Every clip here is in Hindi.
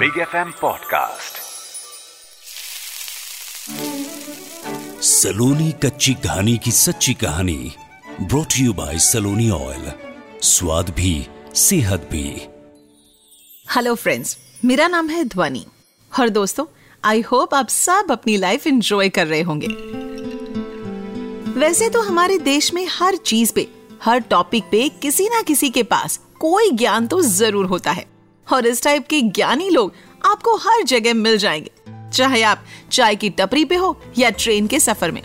Big F M podcast Saloni कच्ची कहानी की सच्ची कहानी brought you by Saloni oil स्वाद भी सेहत भी। हेलो फ्रेंड्स मेरा नाम है ध्वनि। और दोस्तों आई होप आप सब अपनी लाइफ एंजॉय कर रहे होंगे। वैसे तो हमारे देश में हर चीज़ पे हर टॉपिक पे किसी ना किसी के पास कोई ज्ञान तो ज़रूर होता है। और इस टाइप के ज्ञानी लोग आपको हर जगह मिल जाएँगे, चाहे आप चाय की टपरी पे हो या ट्रेन के सफ़र में।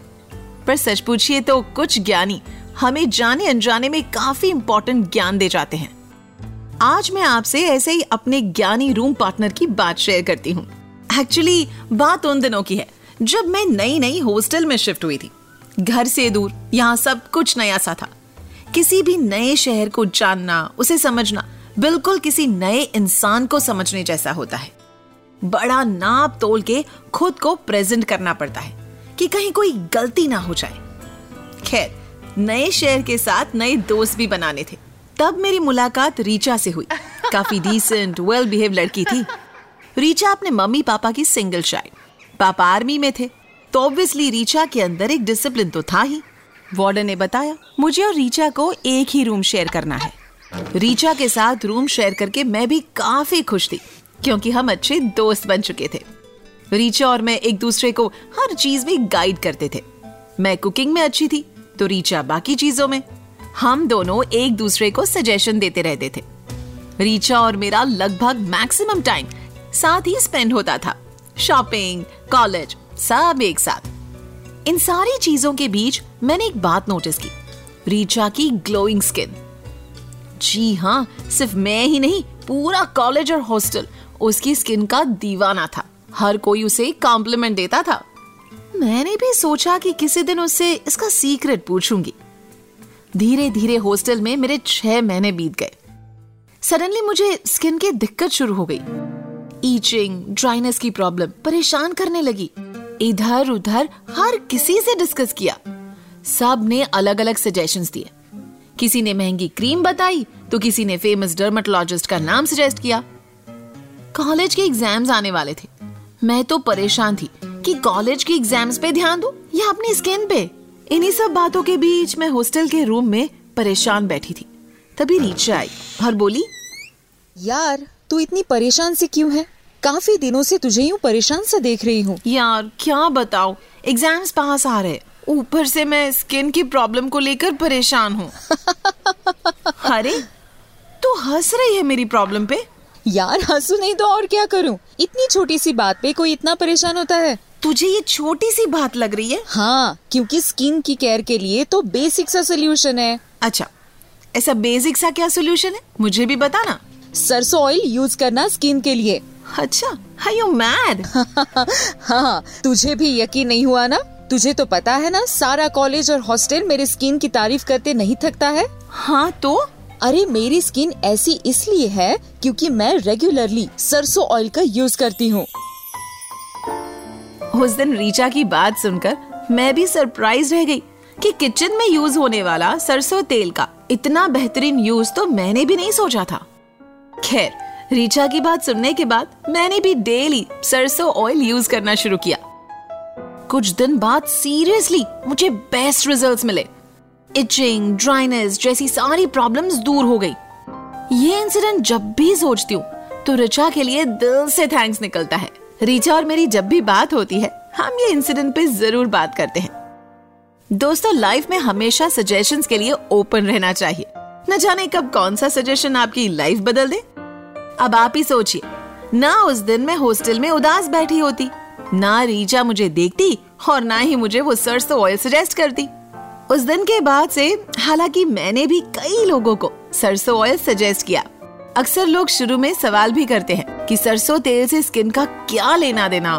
पर सच पूछिए तो कुछ ज्ञानी हमें जाने अनजाने में काफ़ी इंपॉर्टेंट ज्ञान दे जाते हैं। आज मैं आपसे ऐसे ही अपने ज्ञानी रूम पार्टनर की बात शेयर करती हूँ। एक्चुअली बात उन दिनों की है, जब मैं नई नई हॉस्टल में शिफ्ट हुई थी। घर से दूर, यहाँ सब कुछ नया सा था। किसी भी नए शहर को जानना, उसे समझना बिल्कुल किसी नए इंसान को समझने जैसा होता है। बड़ा नाप तोल के खुद को प्रेजेंट करना पड़ता है कि कहीं कोई गलती ना हो जाए। खैर, नए शहर के साथ नए दोस्त भी बनाने थे। तब मेरी मुलाकात रीचा से हुई। काफ़ी डिसेंट वेल बिहेव लड़की थी। रीचा अपने मम्मी पापा की सिंगल चाइल्ड पापा आर्मी में थे। तो ऑब्वियसली रीचा के अंदर एक डिसिप्लिन तो था ही। वार्डन ने बताया, मुझे और रीचा को एक ही रूम शेयर करना है। रीचा के साथ रूम शेयर करके मैं भी काफ़ी खुश थी, क्योंकि हम अच्छे दोस्त बन चुके थे। रीचा और मैं एक दूसरे को हर चीज़ में गाइड करते थे। मैं कुकिंग में अच्छी थी तो रीचा बाकी चीज़ों में। हम दोनों एक दूसरे को सजेशन देते रहते थे। रीचा और मेरा लगभग मैक्सिमम टाइम साथ ही स्पेंड होता था। शॉपिंग कॉलेज सब एक साथ। इन सारी चीज़ों के बीच मैंने एक बात नोटिस की। रीचा की ग्लोइंग स्किन जी हाँ सिर्फ़ मैं ही नहीं, पूरा कॉलेज और हॉस्टल उसकी स्किन का दीवाना था। हर कोई उसे कॉम्प्लीमेंट देता था। मैंने भी सोचा कि किसी दिन उससे इसका सीक्रेट पूछूँगी। धीरे धीरे हॉस्टल में मेरे छह महीने बीत गए। सडनली मुझे स्किन की दिक्कत शुरू हो गई। ईचिंग ड्राइनेस की प्रॉब्लम परेशान करने लगी। इधर उधर हर किसी से डिस्कस किया। सबने अलग अलग सजेशंस दिए। किसी ने महँगी क्रीम बताई तो किसी ने फ़ेमस डर्मेटोलॉजिस्ट का नाम सजेस्ट किया। कॉलेज के एग्ज़ाम्स आने वाले थे। मैं तो परेशान थी कि कॉलेज के एग्ज़ाम्स पे ध्यान दूँ या अपनी स्किन पे। इन्हीं सब बातों के बीच मैं हॉस्टल के रूम में परेशान बैठी थी। तभी रीचा आई और बोली यार तू इतनी परेशान से क्यों है? काफ़ी दिनों से तुझे यूँ परेशान सा देख रही हूँ। यार क्या बताओ एग्ज़ाम्स पास आ रहे ऊपर से मैं स्किन की प्रॉब्लम को लेकर परेशान हूँ। अरे तू हंस रही है मेरी प्रॉब्लम पे? यार हंसू नहीं तो और क्या करूँ? इतनी छोटी सी बात पे कोई इतना परेशान होता है? तुझे ये छोटी सी बात लग रही है? हाँ क्योंकि स्किन की केयर के लिए तो बेसिक सा सोल्यूशन है। अच्छा ऐसा बेसिक सा क्या सोल्यूशन है? मुझे भी बताना। सरसों ऑयल यूज़ करना स्किन के लिए। अच्छा है यू मैड हाँ तुझे भी यकीन नहीं हुआ ना? तुझे तो पता है ना सारा कॉलेज और हॉस्टल मेरे स्किन की तारीफ़ करते नहीं थकता है। हाँ तो? अरे मेरी स्किन ऐसी इसलिए है क्योंकि मैं रेगुलरली सरसों ऑयल का यूज़ करती हूँ। उस दिन रीचा की बात सुनकर मैं भी सरप्राइज़ रह गई कि किचन में यूज़ होने वाला सरसों तेल का इतना बेहतरीन यूज़ तो मैंने भी नहीं सोचा था। खैर रीचा की बात सुनने के बाद मैंने भी डेली सरसों ऑयल यूज़ करना शुरू किया। कुछ दिन बाद सीरियसली मुझे बेस्ट रिजल्ट्स मिले। इचिंग ड्राइनेस जैसी सारी प्रॉब्लम्स दूर हो गई। ये इंसिडेंट जब भी सोचती हूँ तो रिचा के लिए दिल से थैंक्स निकलता है। रीचा और मेरी जब भी बात होती है, हम ये इंसिडेंट पे ज़रूर बात करते हैं। दोस्तों लाइफ में हमेशा सजेशंस के लिए ओपन रहना चाहिए। न जाने कब कौन सा सजेशन आपकी लाइफ बदल दे। अब आप ही सोचिए, ना उस दिन मैं हॉस्टल में उदास बैठी होती। ना रीचा मुझे देखती और ना ही मुझे वो सरसों ऑयल सजेस्ट करती। उस दिन के बाद से, हालाँकि मैंने भी कई लोगों को सरसों ऑयल सजेस्ट किया। अक्सर लोग शुरू में सवाल भी करते हैं कि सरसों तेल से स्किन का क्या लेना देना।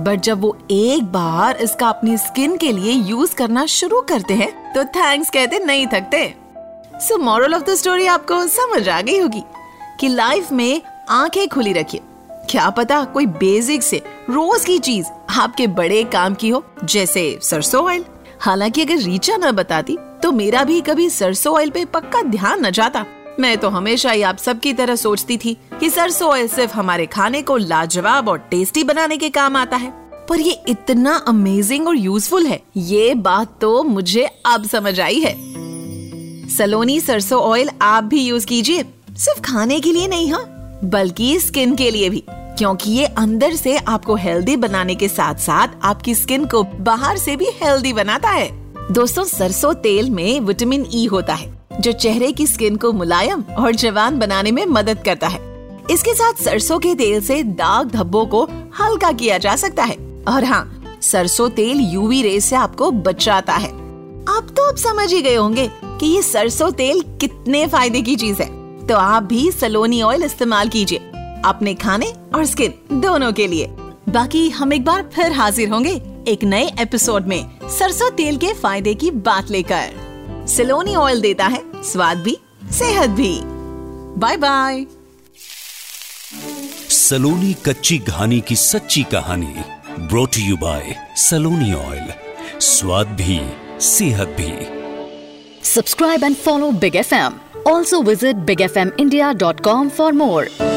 बट जब वो एक बार इसका अपनी स्किन के लिए यूज़ करना शुरू करते हैं तो थैंक्स कहते नहीं थकते। So moral of the story आपको समझ आ गई होगी कि लाइफ में आँखें खुली रखिए। क्या पता कोई बेसिक से रोज की चीज़ आपके बड़े काम की हो, जैसे सरसों ऑयल हालाँकि अगर रीचा न बताती तो मेरा भी कभी सरसों ऑयल पे पक्का ध्यान न जाता। मैं तो हमेशा ही आप सबकी तरह सोचती थी कि सरसों ऑयल सिर्फ़ हमारे खाने को लाजवाब और टेस्टी बनाने के काम आता है। पर ये इतना अमेजिंग और यूजफुल है, ये बात तो मुझे अब समझ आई है। सलोनी सरसों ऑयल आप भी यूज़ कीजिए। सिर्फ़ खाने के लिए नहीं हाँ? बल्कि स्किन के लिए भी, क्योंकि ये अंदर से आपको हेल्दी बनाने के साथ साथ आपकी स्किन को बाहर से भी हेल्दी बनाता है। दोस्तों, सरसों तेल में विटामिन ई e होता है, जो चेहरे की स्किन को मुलायम और जवान बनाने में मदद करता है। इसके साथ सरसों के तेल से दाग धब्बों को हल्का किया जा सकता है। और हाँ सरसों तेल यूवी रेस से आपको बचाता है। आप तो अब समझ ही गए होंगे कि ये सरसों तेल कितने फ़ायदे की चीज़ है। तो आप भी सलोनी ऑयल इस्तेमाल कीजिए। अपने खाने और स्किन दोनों के लिए। बाकी हम एक बार फिर हाजिर होंगे एक नए एपिसोड में सरसों तेल के फ़ायदे की बात लेकर। सिलोनी ऑयल देता है स्वाद भी सेहत भी। बाय बाय सलोनी कच्ची घानी की सच्ची कहानी brought you by Saloni oil स्वाद भी सेहत भी। Subscribe and follow big Big FM. Also visit bigfmindia.com for more.